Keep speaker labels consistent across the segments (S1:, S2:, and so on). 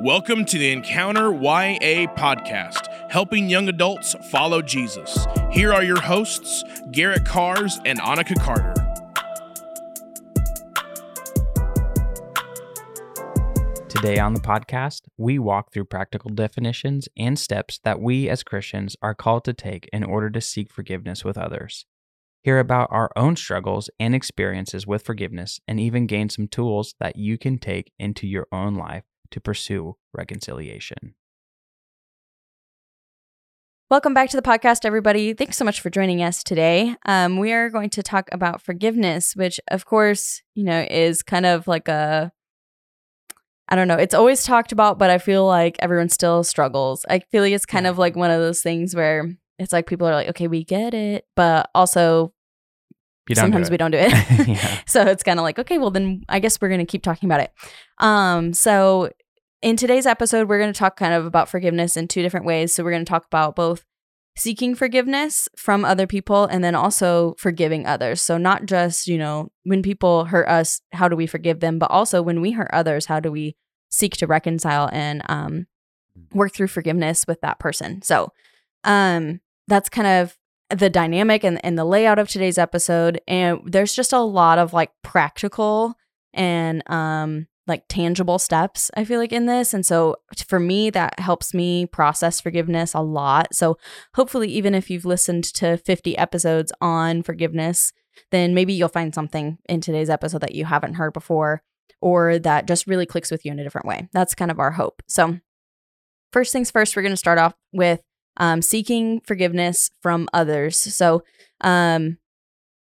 S1: Welcome to the Encounter YA podcast, helping young adults follow Jesus. Here are your hosts, Garrett Cars and Annika Carter.
S2: Today on the podcast, we walk through practical definitions and steps that we as Christians are called to take in order to seek forgiveness with others. Hear about our own struggles and experiences with forgiveness, and even gain some tools that you can take into your own life to pursue reconciliation.
S3: Welcome back to the podcast, everybody. Thanks so much for joining us today. Um, we are going to talk about forgiveness, which, of course, you know, is kind of like a I don't know. It's always talked about, but I feel like everyone still struggles. I feel like it's kind of like one of those things where it's like people are like, okay, we get it, but also sometimes
S2: it.
S3: we don't do it.
S2: Yeah.
S3: So it's kind of like, okay, well then I guess we're going to keep talking about it. Um so in today's episode we're going to talk kind of about forgiveness in two different ways. So we're going to talk about both seeking forgiveness from other people and then also forgiving others. So not just, you know, when people hurt us, how do we forgive them, but also when we hurt others, how do we seek to reconcile and um work through forgiveness with that person. So um that's kind of the dynamic and, and the layout of today's episode and there's just a lot of like practical and um like tangible steps i feel like in this. And so for me that helps me process forgiveness a lot. So hopefully even if you've listened to 50 episodes on forgiveness then maybe you'll find something in today's episode that you haven't heard before or that just really clicks with you in a different way. That's kind of our hope. So first things first we're going to start off with um, seeking forgiveness from others. So, um,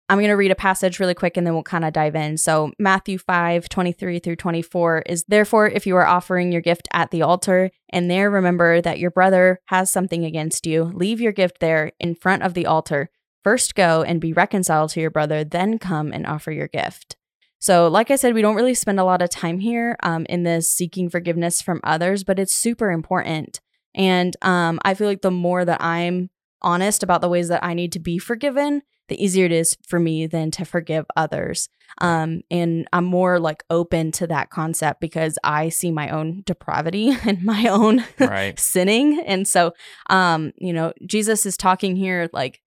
S3: I'm going to read a passage really quick and then we'll kind of dive in. So, Matthew 5 23 through 24 is therefore, if you are offering your gift at the altar and there remember that your brother has something against you, leave your gift there in front of the altar. First go and be reconciled to your brother, then come and offer your gift. So, like I said, we don't really spend a lot of time here um, in this seeking forgiveness from others, but it's super important. And um, I feel like the more that I'm honest about the ways that I need to be forgiven, the easier it is for me then to forgive others. Um, and I'm more like open to that concept because I see my own depravity and my own
S2: Right.
S3: sinning. And so, um, you know, Jesus is talking here like,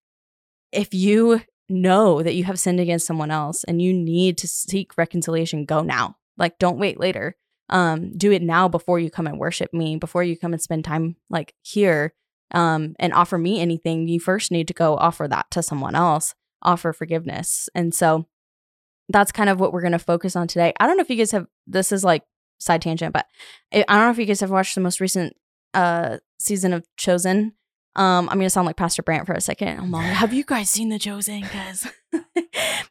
S3: if you know that you have sinned against someone else and you need to seek reconciliation, go now. Like, don't wait later um do it now before you come and worship me before you come and spend time like here um and offer me anything you first need to go offer that to someone else offer forgiveness. And so that's kind of what we're going to focus on today. I don't know if you guys have this is like side tangent but i don't know if you guys have watched the most recent uh season of chosen. Um i'm going to sound like pastor brant for a second. I'm like have you guys seen the chosen? Guys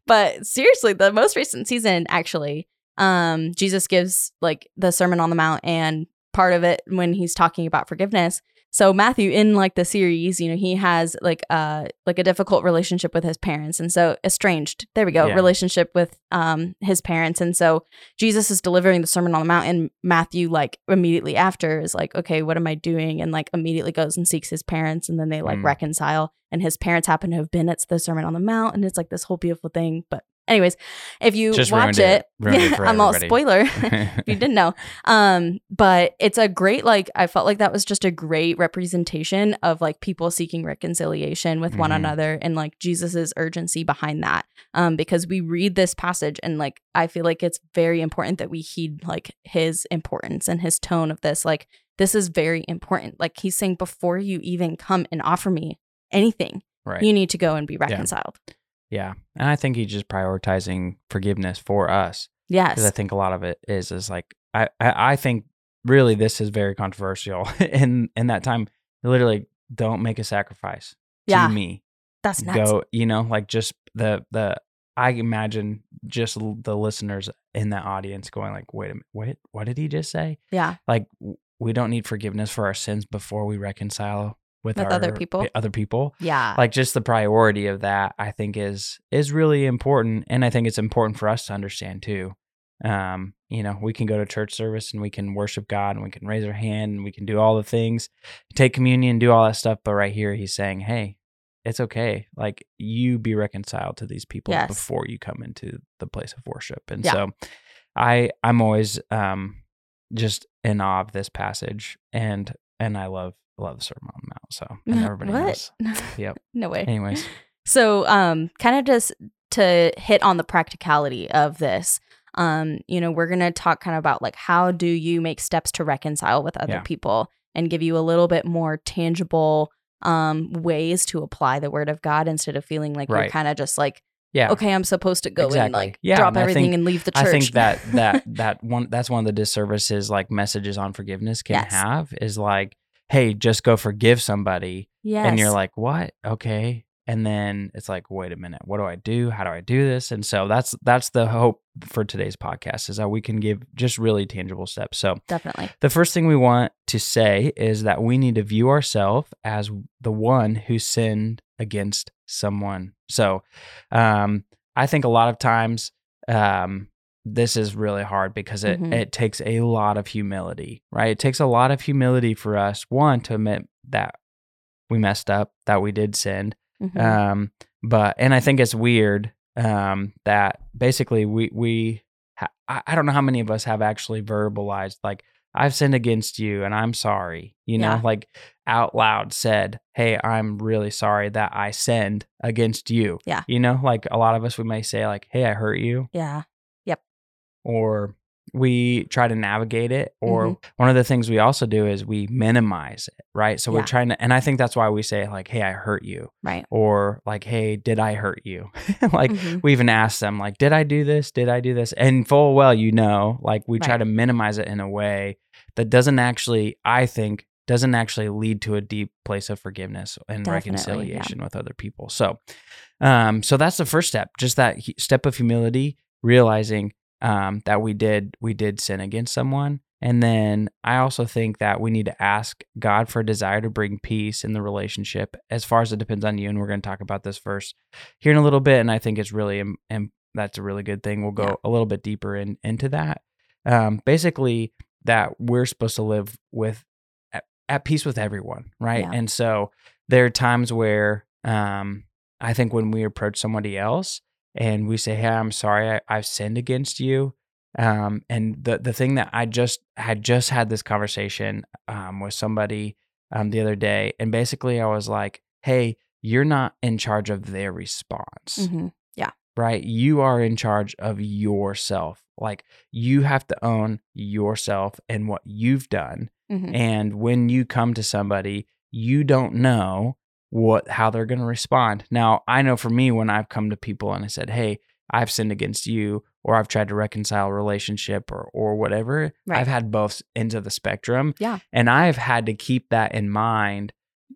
S3: but seriously the most recent season actually um jesus gives like the sermon on the mount and part of it when he's talking about forgiveness so matthew in like the series you know he has like uh like a difficult relationship with his parents and so estranged there we go
S2: Yeah.
S3: relationship with um his parents and so jesus is delivering the sermon on the mount and matthew like immediately after is like okay what am i doing and like immediately goes and seeks his parents and then they like
S2: Mm.
S3: reconcile and his parents happen to have been at the sermon on the mount and it's like this whole beautiful thing but anyways if you
S2: Just
S3: watch
S2: ruined it. It
S3: i'm all spoiler if you didn't know um but it's a great like i felt like that was just a great representation of like people seeking reconciliation with one
S2: Mhm.
S3: another and like jesus's urgency behind that um because we read this passage and like i feel like it's very important that we heed like his importance and his tone of this like this is very important like he's saying before you even come and offer me anything
S2: right.
S3: you need to go and be reconciled
S2: yeah. And I think he's just prioritizing forgiveness for us.
S3: yes
S2: because I think a lot of it is is like I, I I think really this is very controversial in in that time. Literally, don't make a sacrifice
S3: yeah
S2: to me.
S3: that's nuts
S2: Go, you know, like just the the I imagine just the listeners in that audience going like, wait a minute, wait, what did he just say?
S3: yeah
S2: Like we don't need forgiveness for our sins before we reconcile with,
S3: With
S2: our,
S3: other people?
S2: Other people
S3: yeah
S2: like just the priority of that i think is is really important and i think it's important for us to understand too um you know we can go to church service and we can worship god and we can raise our hand and we can do all the things take communion do all that stuff but right here he's saying hey it's okay like you be reconciled to these people
S3: Yes.
S2: before you come into the place of worship and
S3: Yeah.
S2: so i i'm always um just in awe of this passage, and and I love love the Sermon on the Mount. So and everybody
S3: what?
S2: knows. Yep.
S3: no way.
S2: Anyways,
S3: So, um, kind of just to hit on the practicality of this, um, you know, we're gonna talk kind of about like how do you make steps to reconcile with other
S2: Yeah.
S3: people and give you a little bit more tangible um ways to apply the word of God instead of feeling like you're kind of just like,
S2: yeah.
S3: okay, I'm supposed to go and like
S2: Yeah,
S3: drop
S2: and
S3: everything
S2: think-
S3: and leave the church.
S2: I think that that that one that's one of the disservices like messages on forgiveness can
S3: Yes.
S2: have is like, hey, just go forgive somebody,
S3: yes.
S2: and you're like, what? Okay, and then it's like, wait a minute, what do I do? How do I do this? And so that's that's the hope for today's podcast is that we can give just really tangible steps. So
S3: definitely.
S2: the first thing we want to say is that we need to view ourselves as the one who sinned against someone. So, um, I think a lot of times um, this is really hard because it,
S3: Mhm.
S2: it takes a lot of humility, right? It takes a lot of humility for us, one, to admit that we messed up, that we did sin.
S3: Mhm.
S2: Um, but, and I think it's weird um, that basically we, we, ha- I, I don't know how many of us have actually verbalized, like, I've sinned against you and I'm sorry, you know,
S3: Yeah.
S2: like out loud said, Hey, I'm really sorry that I sinned against you.
S3: Yeah.
S2: You know, like a lot of us, we may say, like, Hey, I hurt you,
S3: yeah.
S2: Or we try to navigate it. Or
S3: Mhm.
S2: one of the things we also do is we minimize it, right? So
S3: Yeah.
S2: we're trying to, and I think that's why we say, like, Hey, I hurt you,
S3: Right.
S2: or like, Hey, did I hurt you? like,
S3: Mhm.
S2: we even ask them like did i do this did i do this and full well you know like we try to minimize it in a way that doesn't actually i think doesn't actually lead to a deep place of forgiveness and
S3: Definitely, yeah.
S2: reconciliation with other people so um so that's the first step just that step of humility realizing um that we did we did sin against someone. And then i also think that we need to ask god for a desire to bring peace in the relationship. As far as it depends on you and we're going to talk about this verse here in a little bit and i think it's really and im- that's a really good thing. We'll go
S3: Yeah.
S2: a little bit deeper in, into that. Um, basically that we're supposed to live with at, at peace with everyone right?
S3: Yeah.
S2: and so there are times where um, i think when we approach somebody else and we say hey i'm sorry I, i've sinned against you um, and the the thing that i just had just had this conversation um, with somebody um, the other day and basically i was like hey you're not in charge of their response
S3: Mhm.
S2: right? You are in charge of yourself. Like you have to own yourself and what you've done.
S3: Mhm.
S2: And when you come to somebody, you don't know what how they're going to respond. Now, I know for me when I've come to people and I said, "Hey, I've sinned against you," or I've tried to reconcile a relationship or or whatever,
S3: Right.
S2: I've had both ends of the spectrum.
S3: Yeah.
S2: And I've had to keep that in mind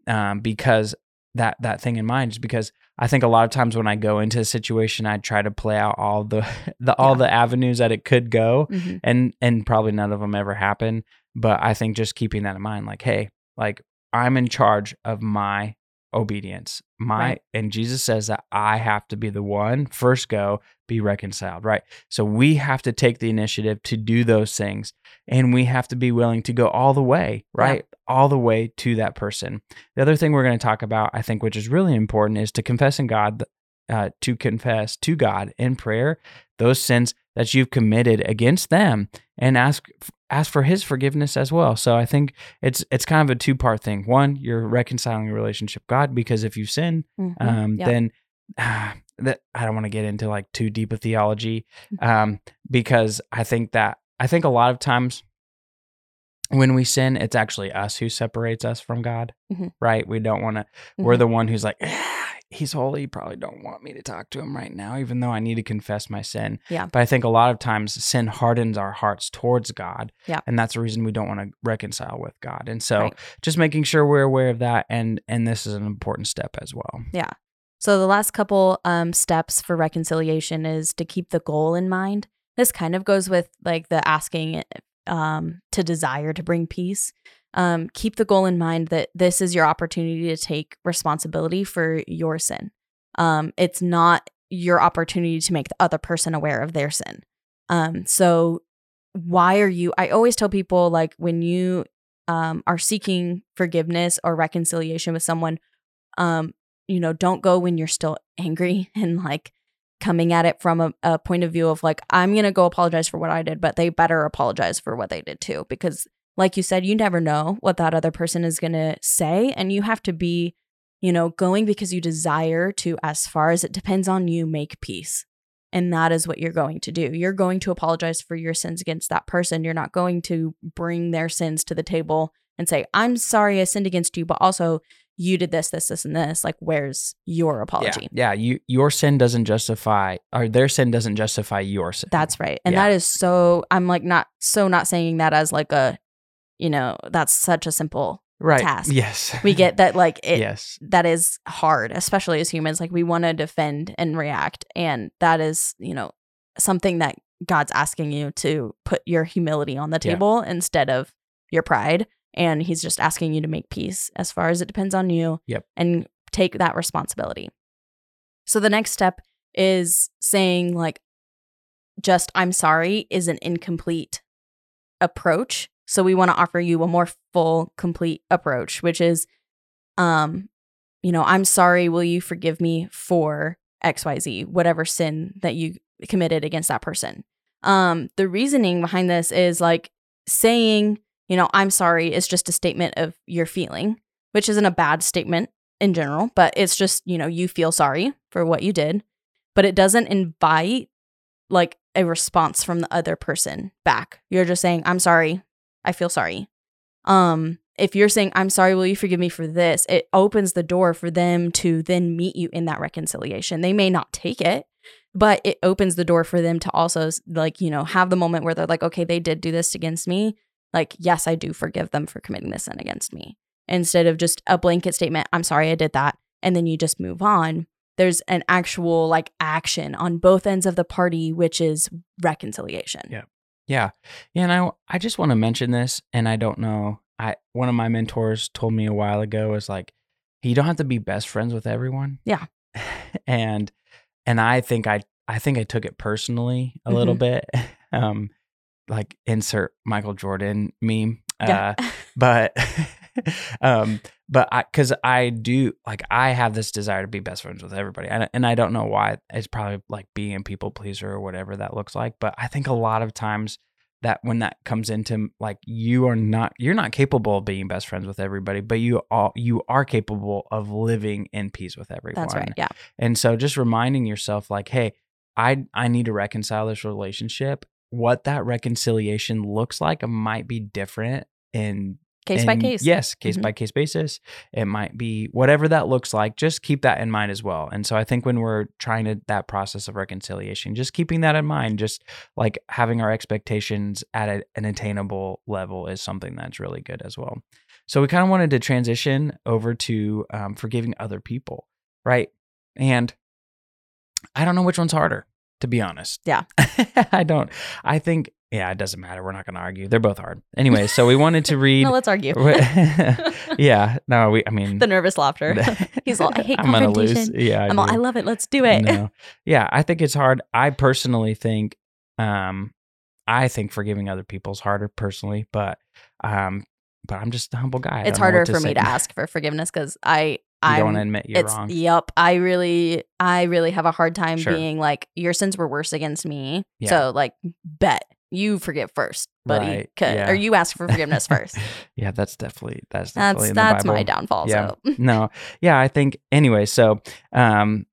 S2: um, because that that thing in mind is because I think a lot of times when I go into a situation, I try to play out all the the all
S3: Yeah.
S2: the avenues that it could go,
S3: Mhm.
S2: and and probably none of them ever happen. But I think just keeping that in mind, like, hey, like I'm in charge of my obedience. My
S3: Right.
S2: and Jesus says that I have to be the one first go be reconciled, right? So we have to take the initiative to do those things and we have to be willing to go all the way,
S3: Yeah.
S2: right? All the way to that person. The other thing we're going to talk about, I think, which is really important, is to confess in God, uh, to confess to God in prayer those sins that you've committed against them, and ask ask for His forgiveness as well. So I think it's it's kind of a two part thing. One, you're reconciling your relationship with God because if you sin,
S3: Mhm.
S2: um,
S3: Yeah.
S2: then that I don't want to get into like too deep of theology,
S3: Mm-hmm.
S2: um, because I think that I think a lot of times when we sin, it's actually us who separates us from God,
S3: Mhm.
S2: right? We don't want to. We're
S3: Mhm.
S2: the one who's like, "Ah, he's holy. You probably don't want me to talk to him right now, even though I need to confess my sin.
S3: Yeah.
S2: But I think a lot of times sin hardens our hearts towards God.
S3: Yeah.
S2: And that's the reason we don't want to reconcile with God. And so
S3: Right.
S2: just making sure we're aware of that. And and this is an important step as well. Yeah.
S3: So the last couple um, steps for reconciliation is to keep the goal in mind. This kind of goes with like the asking um, to desire to bring peace. Um, keep the goal in mind that this is your opportunity to take responsibility for your sin. Um, it's not your opportunity to make the other person aware of their sin. Um, so why are you? I always tell people like when you um, are seeking forgiveness or reconciliation with someone, um, you know, don't go when you're still angry and like coming at it from a, a point of view of like, I'm going to go apologize for what I did, but they better apologize for what they did too. Because, like you said, you never know what that other person is going to say. And you have to be, you know, going because you desire to, as far as it depends on you, make peace. And that is what you're going to do. You're going to apologize for your sins against that person. You're not going to bring their sins to the table and say, I'm sorry I sinned against you, but also you did this, this, this, and this. Like, where's your apology?
S2: Yeah, yeah. You your sin doesn't justify, or their sin doesn't justify your sin.
S3: That's right. And
S2: Yeah.
S3: that is so, I'm like, not so not saying that as like a, you know, that's such a simple,
S2: right.
S3: task.
S2: Yes,
S3: we get that like it,
S2: yes,
S3: that is hard, especially as humans. Like, we want to defend and react. And that is, you know, something that God's asking you to put your humility on the
S2: Yeah.
S3: table instead of your pride. And he's just asking you to make peace as far as it depends on you
S2: Yep.
S3: and take that responsibility. So the next step is saying, like, just I'm sorry is an incomplete approach. So we want to offer you a more full, complete approach, which is, um, you know, I'm sorry. Will you forgive me for XYZ, whatever sin that you committed against that person? Um, the reasoning behind this is like saying, you know, I'm sorry is just a statement of your feeling, which isn't a bad statement in general, but it's just, you know, you feel sorry for what you did, but it doesn't invite like a response from the other person back. You're just saying, I'm sorry. I feel sorry. Um, if you're saying, I'm sorry, will you forgive me for this? It opens the door for them to then meet you in that reconciliation. They may not take it, but it opens the door for them to also like, you know, have the moment where they're like, okay, they did do this against me. Like, yes, I do forgive them for committing this sin against me. Instead of just a blanket statement, I'm sorry I did that. And then you just move on. There's an actual like action on both ends of the party, which is reconciliation.
S2: Yeah. Yeah. Yeah. And I I just want to mention this, and I don't know. I one of my mentors told me a while ago is like, you don't have to be best friends with everyone.
S3: Yeah.
S2: and and I think I I think I took it personally a little bit. Um like insert Michael Jordan meme.
S3: Yeah.
S2: Uh but um but i because i do like i have this desire to be best friends with everybody and, and i don't know why it's probably like being a people pleaser or whatever that looks like but i think a lot of times that when that comes into like you are not you're not capable of being best friends with everybody but you all you are capable of living in peace with everyone
S3: That's right. Yeah.
S2: and so just reminding yourself like, hey, I I need to reconcile this relationship. What that reconciliation looks like might be different in
S3: Case by
S2: in-
S3: case.
S2: Yes, case
S3: Mhm.
S2: by case basis. It might be whatever that looks like. Just keep that in mind as well. And so I think when we're trying to that process of reconciliation, just keeping that in mind, just like having our expectations at a, an attainable level is something that's really good as well. So we kind of wanted to transition over to um, forgiving other people, right? And I don't know which one's harder, to be honest.
S3: Yeah.
S2: I don't. I think, yeah, it doesn't matter. We're not going to argue. They're both hard. Anyway, so we wanted to read.
S3: No, let's argue.
S2: yeah. No, we, I mean,
S3: the nervous laughter. He's all, I hate
S2: I'm gonna lose. Yeah. I
S3: I'm all. I love it. Let's do it.
S2: No. Yeah, I think it's hard. I personally think um I think forgiving other people's harder personally, but um but I'm just a humble guy.
S3: It's harder for me to ask for forgiveness because I I
S2: don't want to admit you're
S3: it's
S2: wrong.
S3: yep. I really I really have a hard time
S2: Sure.
S3: being like your sins were worse against me.
S2: Yeah.
S3: So like bet you forgive first, buddy.
S2: Right, yeah.
S3: Or you ask for forgiveness first.
S2: yeah, that's definitely that's definitely
S3: that's that's my downfall.
S2: Yeah.
S3: So
S2: no. Yeah, I think anyway, so um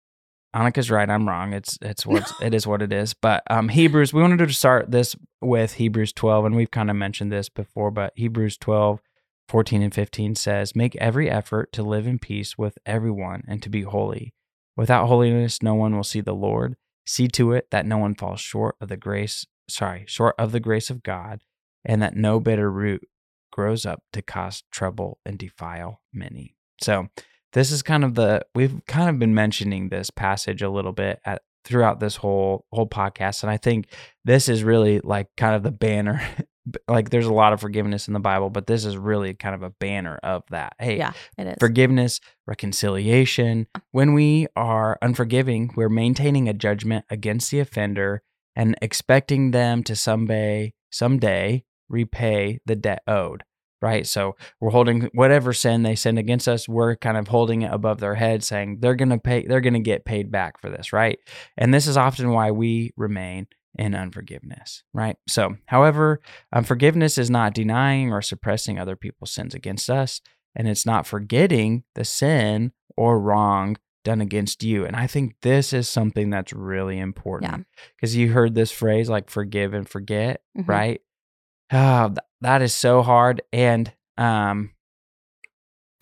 S2: Annika's right, I'm wrong. It's it's what it is what it is. But um Hebrews, we wanted to start this with Hebrews 12 and we've kind of mentioned this before, but Hebrews 12 14 and 15 says, "Make every effort to live in peace with everyone and to be holy. Without holiness no one will see the Lord. See to it that no one falls short of the grace, sorry, short of the grace of God, and that no bitter root grows up to cause trouble and defile many." So, this is kind of the we've kind of been mentioning this passage a little bit at throughout this whole whole podcast and I think this is really like kind of the banner like there's a lot of forgiveness in the Bible but this is really kind of a banner of that. Hey,
S3: yeah, it is.
S2: forgiveness, reconciliation. Uh. When we are unforgiving, we're maintaining a judgment against the offender and expecting them to someday someday repay the debt owed. right? So we're holding whatever sin they sinned against us, we're kind of holding it above their head, saying they're gonna pay, they're gonna get paid back for this, right? And this is often why we remain in unforgiveness, right? So, however, um, forgiveness is not denying or suppressing other people's sins against us, and it's not forgetting the sin or wrong done against you. And I think this is something that's really important because you heard this phrase like forgive and forget,
S3: Mhm.
S2: right? Oh, th- that is so hard. And um,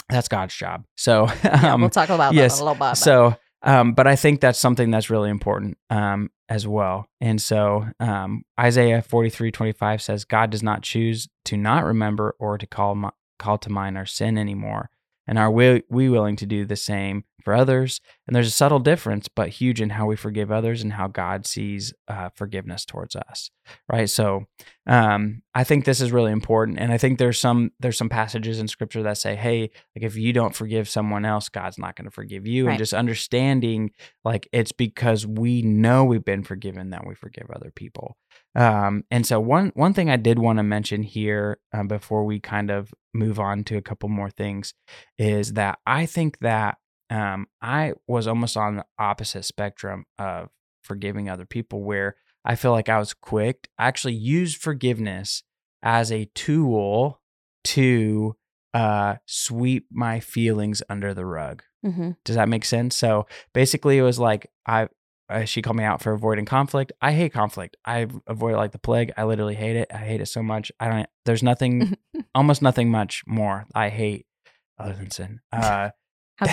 S2: that's God's job. So,
S3: Yeah,
S2: um,
S3: we'll talk about
S2: yes,
S3: that a little bit.
S2: so, um, but I think that's something that's really important um, as well. And so um, Isaiah 43 25 says, God does not choose to not remember or to call, mi- call to mind our sin anymore. And are we, we willing to do the same for others? And there's a subtle difference, but huge in how we forgive others and how God sees uh, forgiveness towards us, right? So um, I think this is really important, and I think there's some there's some passages in Scripture that say, "Hey, like if you don't forgive someone else, God's not going to forgive you."
S3: Right.
S2: And just understanding, like it's because we know we've been forgiven that we forgive other people. Um, and so one one thing I did want to mention here um, before we kind of move on to a couple more things is that I think that um, I was almost on the opposite spectrum of forgiving other people, where I feel like I was quick. I actually used forgiveness as a tool to uh, sweep my feelings under the rug.
S3: Mm-hmm.
S2: Does that make sense? So basically, it was like I. Uh, she called me out for avoiding conflict. I hate conflict. I avoid it like the plague. I literally hate it. I hate it so much. I don't. There's nothing, almost nothing much more I hate other than sin. Uh,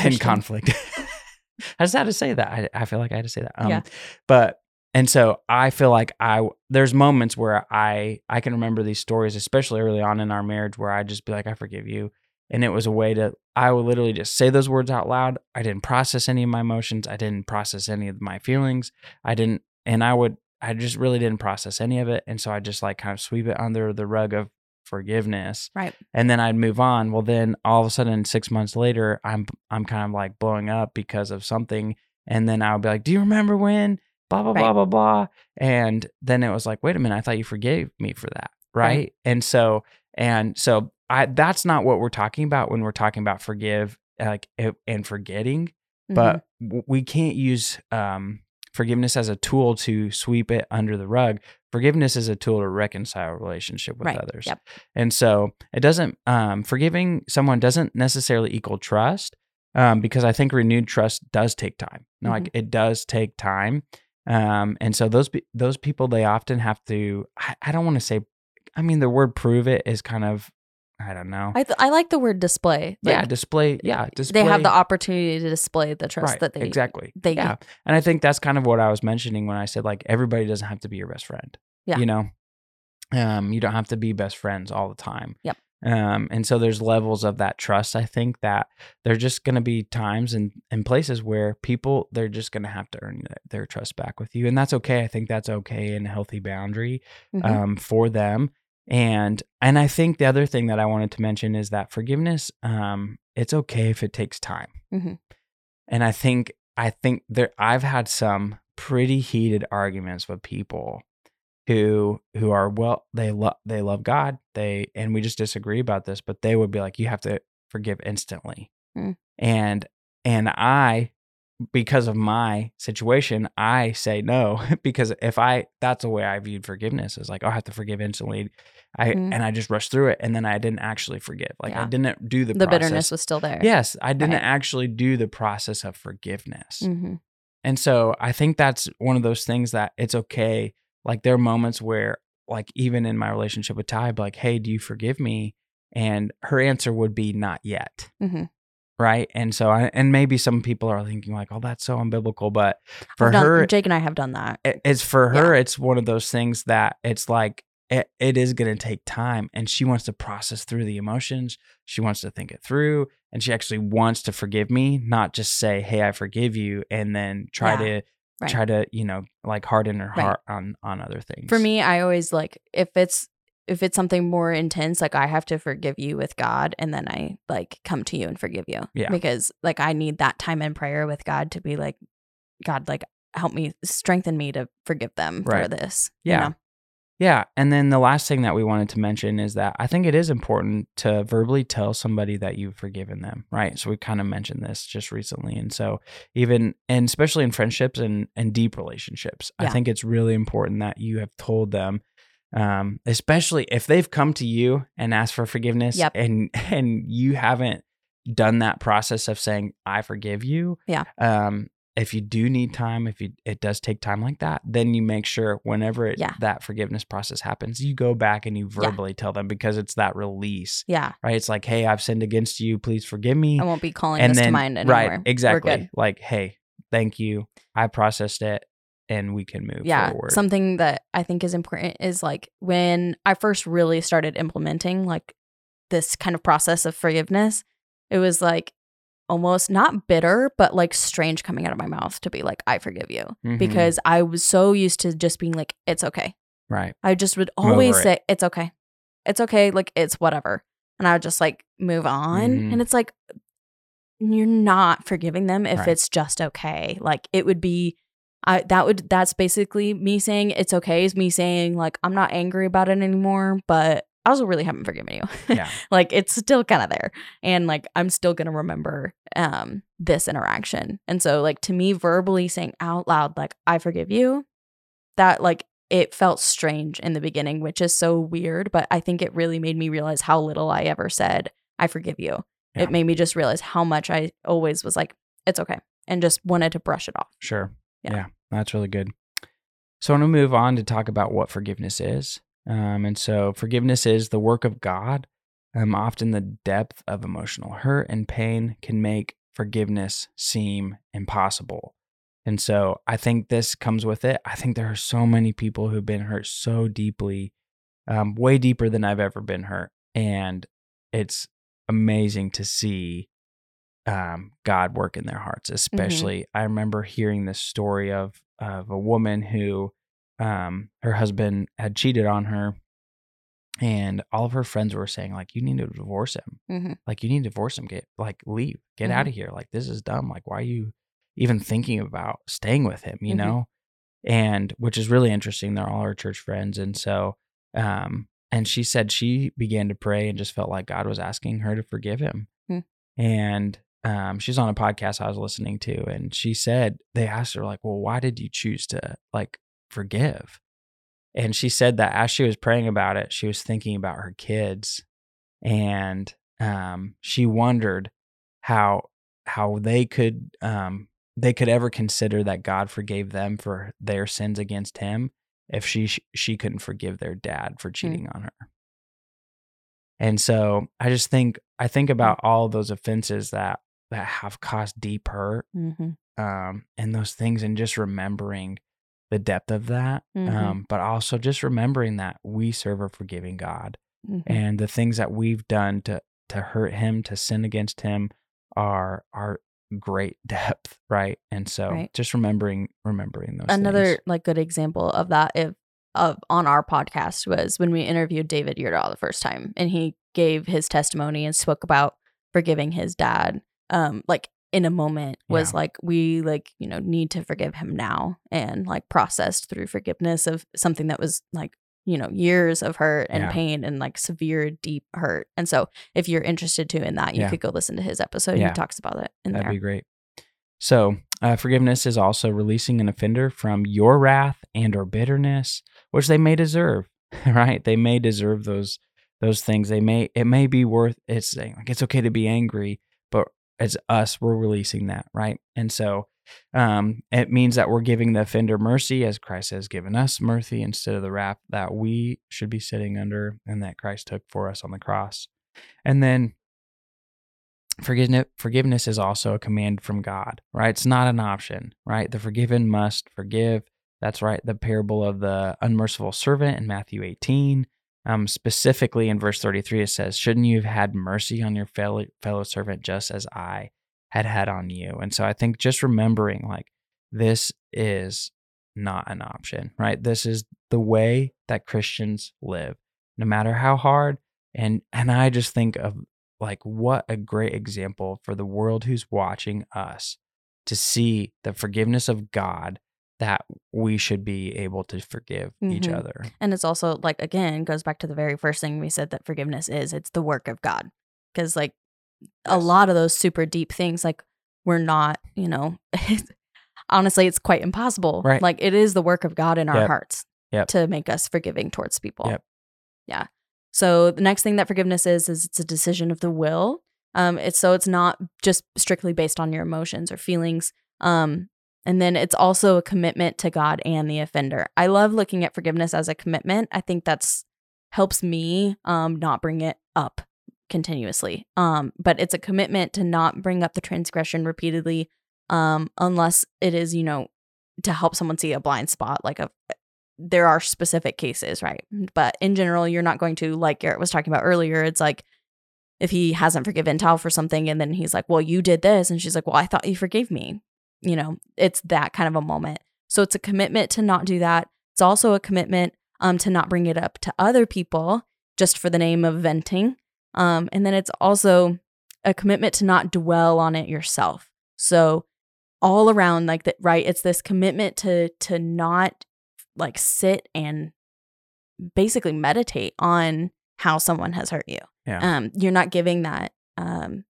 S2: than conflict. I just had to say that. I, I feel like I had to say that. Um,
S3: Yeah.
S2: But and so I feel like I there's moments where I I can remember these stories, especially early on in our marriage, where I just be like, I forgive you, and it was a way to I would literally just say those words out loud. I didn't process any of my emotions. I didn't process any of my feelings. I didn't, and I would I just really didn't process any of it, and so I just like kind of sweep it under the rug of forgiveness
S3: Right.
S2: and then I'd move on. Well, then all of a sudden, six months later, I'm I'm kind of like blowing up because of something, and then I would be like, "Do you remember when?" Blah blah blah blah blah, and then it was like, "Wait a minute, I thought you forgave me for that, right?"
S3: Right.
S2: And so and so I that's not what we're talking about when we're talking about forgive like and forgetting,
S3: Mhm.
S2: but we can't use um forgiveness as a tool to sweep it under the rug. Forgiveness is a tool to reconcile a relationship with
S3: Right.
S2: others.
S3: Yep.
S2: And so it doesn't um forgiving someone doesn't necessarily equal trust. Um, because I think renewed trust does take time. No, like it does take time. Um, and so those those people they often have to I, I don't want to say I mean the word prove it is kind of I don't know.
S3: I, th- I like the word display.
S2: yeah, display yeah, display
S3: They have the opportunity to display the trust
S2: right,
S3: that they
S2: exactly
S3: they-
S2: yeah and i think that's kind of what i was mentioning when i said like everybody doesn't have to be your best friend
S3: Yeah.
S2: you know um you don't have to be best friends all the time
S3: Yep.
S2: um and so there's levels of that trust i think that there's just going to be times and and places where people they're just going to have to earn their trust back with you and that's okay i think that's okay and a healthy boundary
S3: Mhm.
S2: um, for them. And and I think the other thing that I wanted to mention is that forgiveness, um, it's okay if it takes time.
S3: Mhm.
S2: And I think I think there I've had some pretty heated arguments with people who who are well they love they love God they and we just disagree about this but they would be like you have to forgive instantly
S3: Hmm.
S2: and and I because of my situation I say no because if I that's the way I viewed forgiveness is like oh, I have to forgive instantly I
S3: Hmm.
S2: and I just rushed through it and then I didn't actually forgive like I didn't do the
S3: the
S2: process.
S3: bitterness was still there.
S2: yes I didn't
S3: Right.
S2: actually do the process of forgiveness
S3: hmm
S2: and so I think that's one of those things that it's okay. Like there are moments where, like even in my relationship with Ty, I'd be like, "Hey, do you forgive me?" And her answer would be, "Not yet."
S3: hmm
S2: Right. And so, I, and maybe some people are thinking like, "Oh, that's so unbiblical," but for
S3: done,
S2: her,
S3: Jake and I have done that.
S2: it- it's for her. It's one of those things that it's like it, it is going to take time, and she wants to process through the emotions. She wants to think it through, and she actually wants to forgive me, not just say, "Hey, I forgive you," and then try
S3: Yeah,
S2: to
S3: right.
S2: try to you know like harden her
S3: Right.
S2: heart on on other things.
S3: For me, I always like if it's if it's something more intense, like I have to forgive you with God and then I like come to you and forgive you.
S2: Yeah.
S3: Because like I need that time in prayer with God to be like, God, like help me strengthen me to forgive them for
S2: Right.
S3: this. you
S2: Yeah.
S3: know?
S2: Yeah. And then the last thing that we wanted to mention is that I think it is important to verbally tell somebody that you've forgiven them, right? So we kind of mentioned this just recently. And so even and especially in friendships and, and deep relationships, I think it's really important that you have told them um, especially if they've come to you and asked for forgiveness
S3: Yep.
S2: and and you haven't done that process of saying I forgive you.
S3: Yeah.
S2: Um, if you do need time, if you it does take time like that, then you make sure whenever it,
S3: Yeah.
S2: that forgiveness process happens, you go back and you
S3: Yeah.
S2: verbally tell them because it's that release,
S3: Yeah.
S2: right? It's like, hey, I've sinned against you. Please forgive me.
S3: I won't be calling
S2: and
S3: this
S2: then
S3: to mind anymore.
S2: right, exactly. Like, hey, thank you. I processed it, and we can move
S3: yeah
S2: forward.
S3: something that i think is important is like when i first really started implementing like this kind of process of forgiveness it was like almost not bitter but like strange coming out of my mouth to be like i forgive you
S2: Mhm.
S3: because i was so used to just being like it's okay
S2: right,
S3: i just would always
S2: it.
S3: say it's okay it's okay like it's whatever and i would just like move on
S2: Mhm.
S3: and it's like you're not forgiving them if
S2: Right.
S3: it's just okay like it would be I that would that's basically me saying it's okay is me saying like I'm not angry about it anymore, but I also really haven't forgiven you.
S2: yeah,
S3: like it's still kind of there. And like I'm still gonna remember um this interaction. And so like to me verbally saying out loud, like, I forgive you, that like it felt strange in the beginning, which is so weird, but I think it really made me realize how little I ever said, I forgive you.
S2: Yeah.
S3: It made me just realize how much I always was like, it's okay. And just wanted to brush it off.
S2: sure,
S3: Yeah.
S2: yeah, that's really good. So I want to move on to talk about what forgiveness is. Um, and so forgiveness is the work of God. Um, often the depth of emotional hurt and pain can make forgiveness seem impossible. And so I think this comes with it. I think there are so many people who've been hurt so deeply, um, way deeper than I've ever been hurt. And it's amazing to see um, God work in their hearts. Especially, I remember hearing this story of of a woman who um, her husband had cheated on her, and all of her friends were saying like, "You need to divorce him.
S3: Mm-hmm.
S2: Like, you need to divorce him. Get like leave. Get out of here. Like, this is dumb. Like, why are you even thinking about staying with him? You
S3: Mhm.
S2: know." And which is really interesting. They're all her church friends, and so um, and she said she began to pray and just felt like God was asking her to forgive him.
S3: Hmm.
S2: And um, she's on a podcast I was listening to, and she said they asked her like, "Well, why did you choose to like forgive?" And she said that as she was praying about it, she was thinking about her kids, and um, she wondered how how they could um, they could ever consider that God forgave them for their sins against Him if she she couldn't forgive their dad for cheating on her. And so I just think I think about all those offenses that that have caused deep hurt
S3: Mm-hmm.
S2: um, and those things, and just remembering the depth of that,
S3: Mhm.
S2: um, but also just remembering that we serve a forgiving God,
S3: Mm-hmm.
S2: and the things that we've done to to hurt Him, to sin against Him, are are great depth, right? And so
S3: Right.
S2: just remembering remembering those
S3: Another
S2: things.
S3: like good example of that if of on our podcast was when we interviewed David Yurdahl the first time and he gave his testimony and spoke about forgiving his dad. Um like in a moment was
S2: Yeah.
S3: like we like, you know, need to forgive him now and like processed through forgiveness of something that was like you know years of hurt and
S2: Yeah.
S3: pain and like severe deep hurt and so if you're interested too in that you
S2: Yeah.
S3: could go listen to his episode he talks about it in
S2: That'd
S3: there
S2: be great. So, uh, forgiveness is also releasing an offender from your wrath and or bitterness, which they may deserve. Right? They may deserve those those things. They may it may be worth it's saying like it's okay to be angry, as us, we're releasing that, right? And so, um, it means that we're giving the offender mercy as Christ has given us mercy instead of the wrath that we should be sitting under and that Christ took for us on the cross. And then forgiveness forgiveness is also a command from God, right? It's not an option, right? The forgiven must forgive. That's right. The parable of the unmerciful servant in Matthew 18. Um, specifically in verse 33, it says, Shouldn't you have had mercy on your fellow, fellow servant just as I had had on you? And so I think just remembering like this is not an option, right? This is the way that Christians live, no matter how hard. And and I just think of like what a great example for the world who's watching us to see the forgiveness of God that we should be able to forgive each
S3: Mhm.
S2: other.
S3: And it's also like again goes back to the very first thing we said that forgiveness is it's the work of God. Cuz like a lot of those super deep things like we're not, you know, honestly it's quite impossible.
S2: Right.
S3: Like it is the work of God in our
S2: Yep.
S3: hearts
S2: Yep.
S3: to make us forgiving towards people.
S2: Yep.
S3: Yeah. So the next thing that forgiveness is is it's a decision of the will. Um it's so it's not just strictly based on your emotions or feelings. Um and then it's also a commitment to God and the offender. I love looking at forgiveness as a commitment. I think that's helps me um not bring it up continuously. Um but it's a commitment to not bring up the transgression repeatedly um unless it is, you know, to help someone see a blind spot like a there are specific cases, right? But in general, you're not going to like Garrett was talking about earlier, it's like if he hasn't forgiven Tal for something and then he's like, "Well, you did this." And she's like, "Well, I thought you forgave me." You know, it's that kind of a moment. So it's a commitment to not do that. It's also a commitment um to not bring it up to other people just for the name of venting. Um and then it's also a commitment to not dwell on it yourself. So all around like that right, it's this commitment to to not like sit and basically meditate on how someone has hurt you.
S2: Yeah.
S3: Um you're not giving that um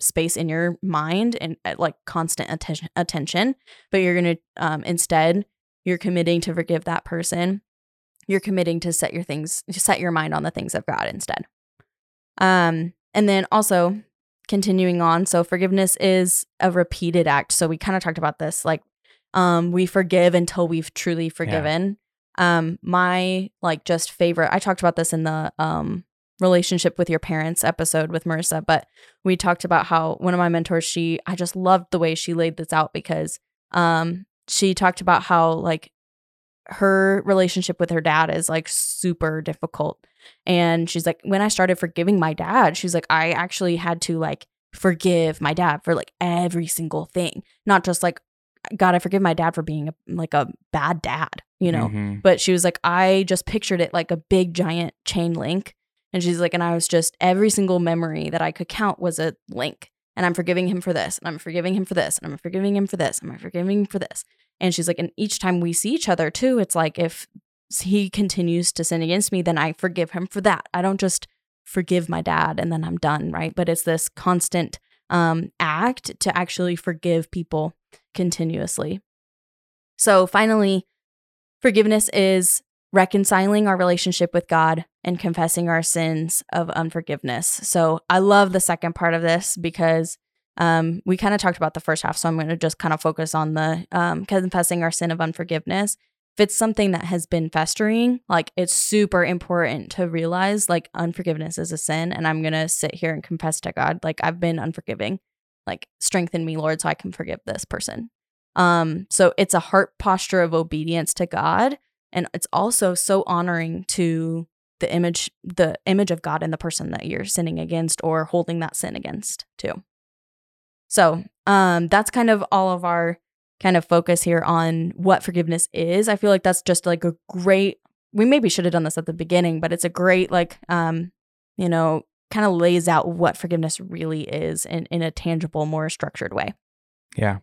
S3: space in your mind and uh, like constant attention attention, but you're going to um instead you're committing to forgive that person. You're committing to set your things set your mind on the things of God instead. Um and then also continuing on, so forgiveness is a repeated act. So we kind of talked about this like um we forgive until we've truly forgiven. Um my like just favorite I talked about this in the um relationship with your parents episode with Marissa, but we talked about how one of my mentors, she I just loved the way she laid this out because um she talked about how like her relationship with her dad is like super difficult. And she's like, when I started forgiving my dad, she's like, I actually had to like forgive my dad for like every single thing, not just like, God, I forgive my dad for being a, like a bad dad, you know?
S2: Mhm.
S3: But she was like, I just pictured it like a big giant chain link. And she's like, and I was just, every single memory that I could count was a link. And I'm forgiving him for this, and I'm forgiving him for this, and I'm forgiving him for this, and I'm forgiving him for this. And she's like, and each time we see each other too, it's like if he continues to sin against me, then I forgive him for that. I don't just forgive my dad and then I'm done, right? But it's this constant um, act to actually forgive people continuously. So finally, forgiveness is reconciling our relationship with God and confessing our sins of unforgiveness. So I love the second part of this because um, we kind of talked about the first half. So I'm going to just kind of focus on the um, confessing our sin of unforgiveness. If it's something that has been festering, like it's super important to realize like unforgiveness is a sin. And I'm going to sit here and confess to God, like I've been unforgiving. Like strengthen me, Lord, so I can forgive this person. Um, so it's a heart posture of obedience to God and it's also so honoring to the image the image of God in the person that you're sinning against or holding that sin against too. So, um that's kind of all of our kind of focus here on what forgiveness is. I feel like that's just like a great we maybe should have done this at the beginning, but it's a great like um you know, kind of lays out what forgiveness really is in in a tangible, more structured way.
S2: Yeah.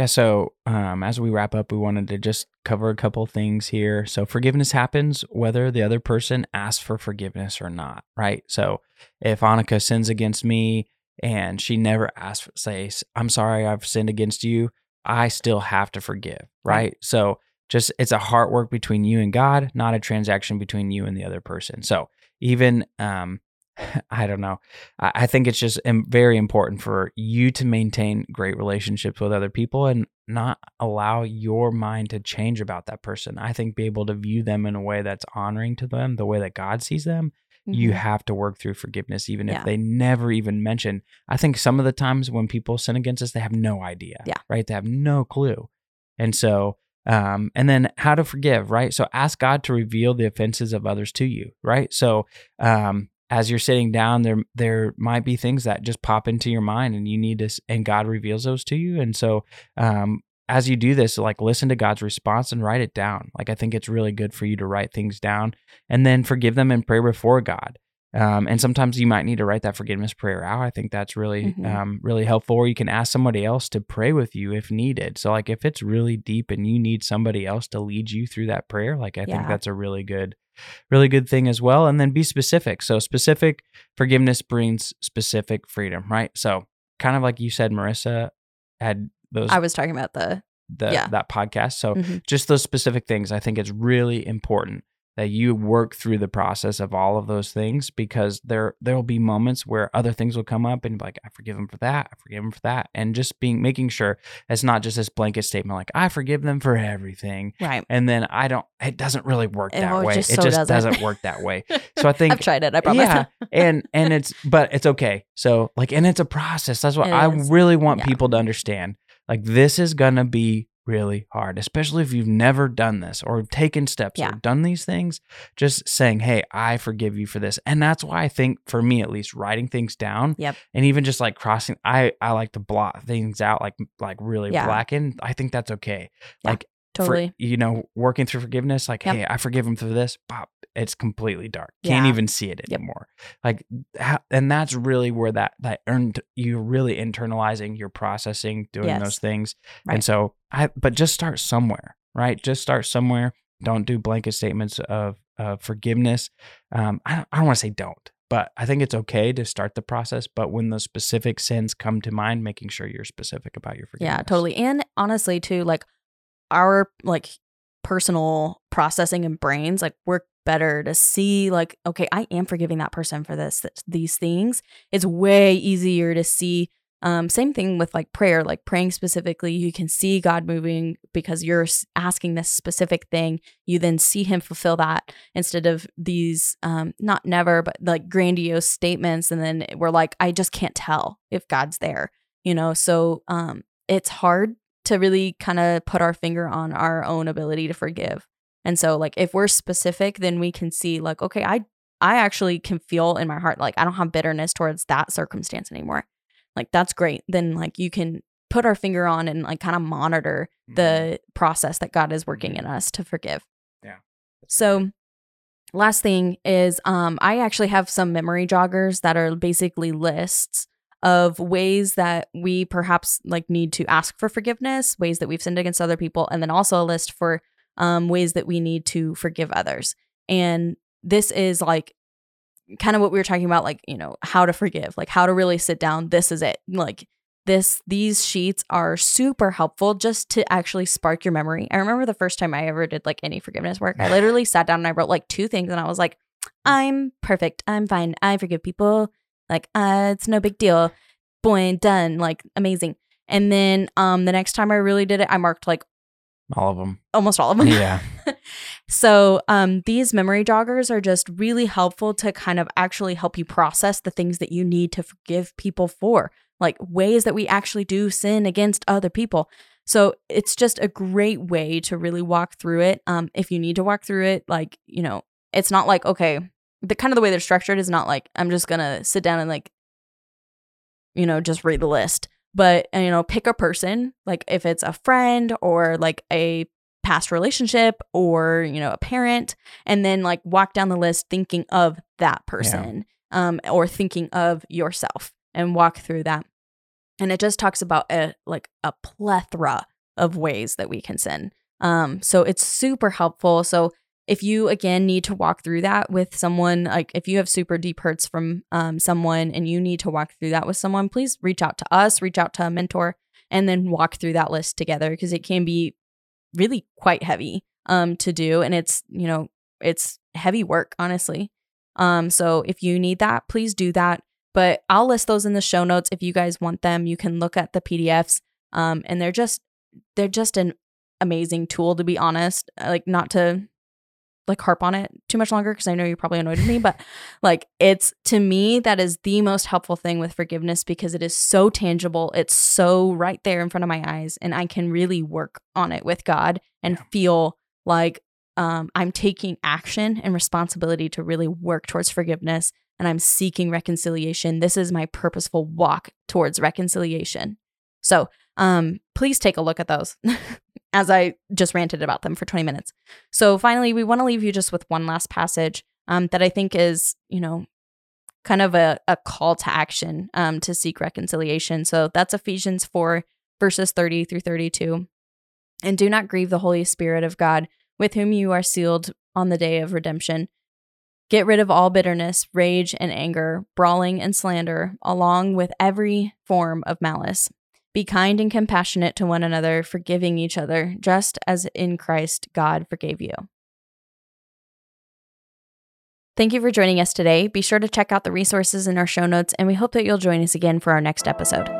S2: Yeah. So, um, as we wrap up, we wanted to just cover a couple things here. So, forgiveness happens whether the other person asks for forgiveness or not, right? So, if Annika sins against me and she never asks, for, say, I'm sorry, I've sinned against you, I still have to forgive, right?
S3: Right.
S2: So, just it's a heart work between you and God, not a transaction between you and the other person. So, even, um, I don't know. I think it's just very important for you to maintain great relationships with other people and not allow your mind to change about that person. I think be able to view them in a way that's honoring to them, the way that God sees them. You
S3: Mhm.
S2: have to work through forgiveness, even
S3: Yeah.
S2: if they never even mention. I think some of the times when people sin against us, they have no idea.
S3: Yeah.
S2: Right. They have no clue. And so, um, and then how to forgive, right? So ask God to reveal the offenses of others to you, right? So, um, as you're sitting down, there there might be things that just pop into your mind, and you need to, and God reveals those to you. And so, um, as you do this, like listen to God's response and write it down. Like I think it's really good for you to write things down and then forgive them and pray before God. Um, and sometimes you might need to write that forgiveness prayer out. I think that's really,
S3: Mhm.
S2: um, really helpful. Or you can ask somebody else to pray with you if needed. So, like, if it's really deep and you need somebody else to lead you through that prayer, like, I think that's a really good, really good thing as well. And then be specific. So, specific forgiveness brings specific freedom, right? So, kind of like you said, Marissa had those
S3: I was talking about the
S2: the
S3: yeah.
S2: that podcast. So,
S3: Mhm.
S2: just those specific things, I think it's really important that you work through the process of all of those things because there there will be moments where other things will come up and be like I forgive them for that, I forgive them for that, and just being making sure it's not just this blanket statement like I forgive them for everything,
S3: right.
S2: and then I don't. It doesn't really work that
S3: it
S2: way.
S3: just
S2: it
S3: so
S2: just
S3: doesn't.
S2: doesn't work that way. So I think
S3: I've tried it. I promise.
S2: yeah, and and it's but it's okay. So like, and it's a process. That's what
S3: It
S2: I
S3: is.
S2: really want
S3: Yeah.
S2: people to understand. Like, this is gonna be really hard, especially if you've never done this or taken steps
S3: Yeah.
S2: or done these things. Just saying, "Hey, I forgive you for this," and that's why I think, for me at least, writing things down.
S3: Yep.
S2: And even just like crossing, I I like to blot things out, like like really
S3: Yeah.
S2: blacken. I think that's okay.
S3: Yeah,
S2: like for-
S3: totally.
S2: you know, working through forgiveness, like,
S3: Yep.
S2: hey, I forgive him for this, pop, it's completely dark. Can't even see it
S3: Yep.
S2: anymore. Like, ha- and that's really where that that earned you're really internalizing, you're processing, doing
S3: Yes.
S2: those things.
S3: Right.
S2: And so, I but just start somewhere, right? Just start somewhere. Don't do blanket statements of of forgiveness. Um, I don't, I don't want to say don't, but I think it's okay to start the process. But when those specific sins come to mind, making sure you're specific about your forgiveness.
S3: Yeah, totally. And honestly, too, like our like personal processing and brains like work better to see like okay i am forgiving that person for this th- these things. It's way easier to see um same thing with like prayer like praying specifically you can see god moving because you're asking this specific thing you then see him fulfill that instead of these um not never but like grandiose statements and then we're like i just can't tell if god's there you know? So um it's hard to really kind of put our finger on our own ability to forgive. And so like if we're specific then we can see like okay i i actually can feel in my heart like i don't have bitterness towards that circumstance anymore. Like that's great. Then like you can put our finger on and like kind of monitor
S2: Mhm.
S3: the process that god is working in us to forgive.
S2: Yeah.
S3: so last thing is um i actually have some memory joggers that are basically lists of ways that we perhaps like need to ask for forgiveness ways that we've sinned against other people and then also a list for um ways that we need to forgive others. And this is like kind of what we were talking about like you know how to forgive like how to really sit down this is it. Like this these sheets are super helpful just to actually spark your memory. I remember the first time i ever did like any forgiveness work i literally sat down and i wrote like two things and i was like i'm perfect. I'm fine. I forgive people like uh it's no big deal boy done like amazing and then um the next time i really did it i marked like
S2: all of them.
S3: almost all of them
S2: Yeah.
S3: so um, these memory joggers are just really helpful to kind of actually help you process the things that you need to forgive people for, like ways that we actually do sin against other people. So it's just a great way to really walk through it. Um, if you need to walk through it, like you know, it's not like okay, the kind of the way they're structured is not like I'm just gonna sit down and like, you know, just read the list. But you know, pick a person, like if it's a friend or like a past relationship or you know a parent and then like walk down the list thinking of that person um or thinking of yourself and walk through that. And it just talks about a like a plethora of ways that we can sin. Um so it's super helpful. So if you again need to walk through that with someone like if you have super deep hurts from um, someone and you need to walk through that with someone please reach out to us reach out to a mentor and then walk through that list together because it can be really quite heavy um to do and it's you know it's heavy work honestly. Um so if you need that please do that but I'll list those in the show notes if you guys want them. You can look at the PDFs um and they're just they're just an amazing tool to be honest like not to like harp on it too much longer because I know you're probably annoyed with me, but like it's to me that is the most helpful thing with forgiveness because it is so tangible. It's so right there in front of my eyes, and I can really work on it with God and
S2: Yeah.
S3: feel like um, I'm taking action and responsibility to really work towards forgiveness, and I'm seeking reconciliation. This is my purposeful walk towards reconciliation. So, um, please take a look at those as I just ranted about them for 20 minutes. So finally, we want to leave you just with one last passage um, that I think is, you know, kind of a, a call to action um, to seek reconciliation. So that's Ephesians 4, verses 30 through 32. And do not grieve the Holy Spirit of God, with whom you are sealed on the day of redemption. Get rid of all bitterness, rage, and anger, brawling and slander, along with every form of malice. Be kind and compassionate to one another, forgiving each other, just as in Christ God forgave you. Thank you for joining us today. Be sure to check out the resources in our show notes, and we hope that you'll join us again for our next episode.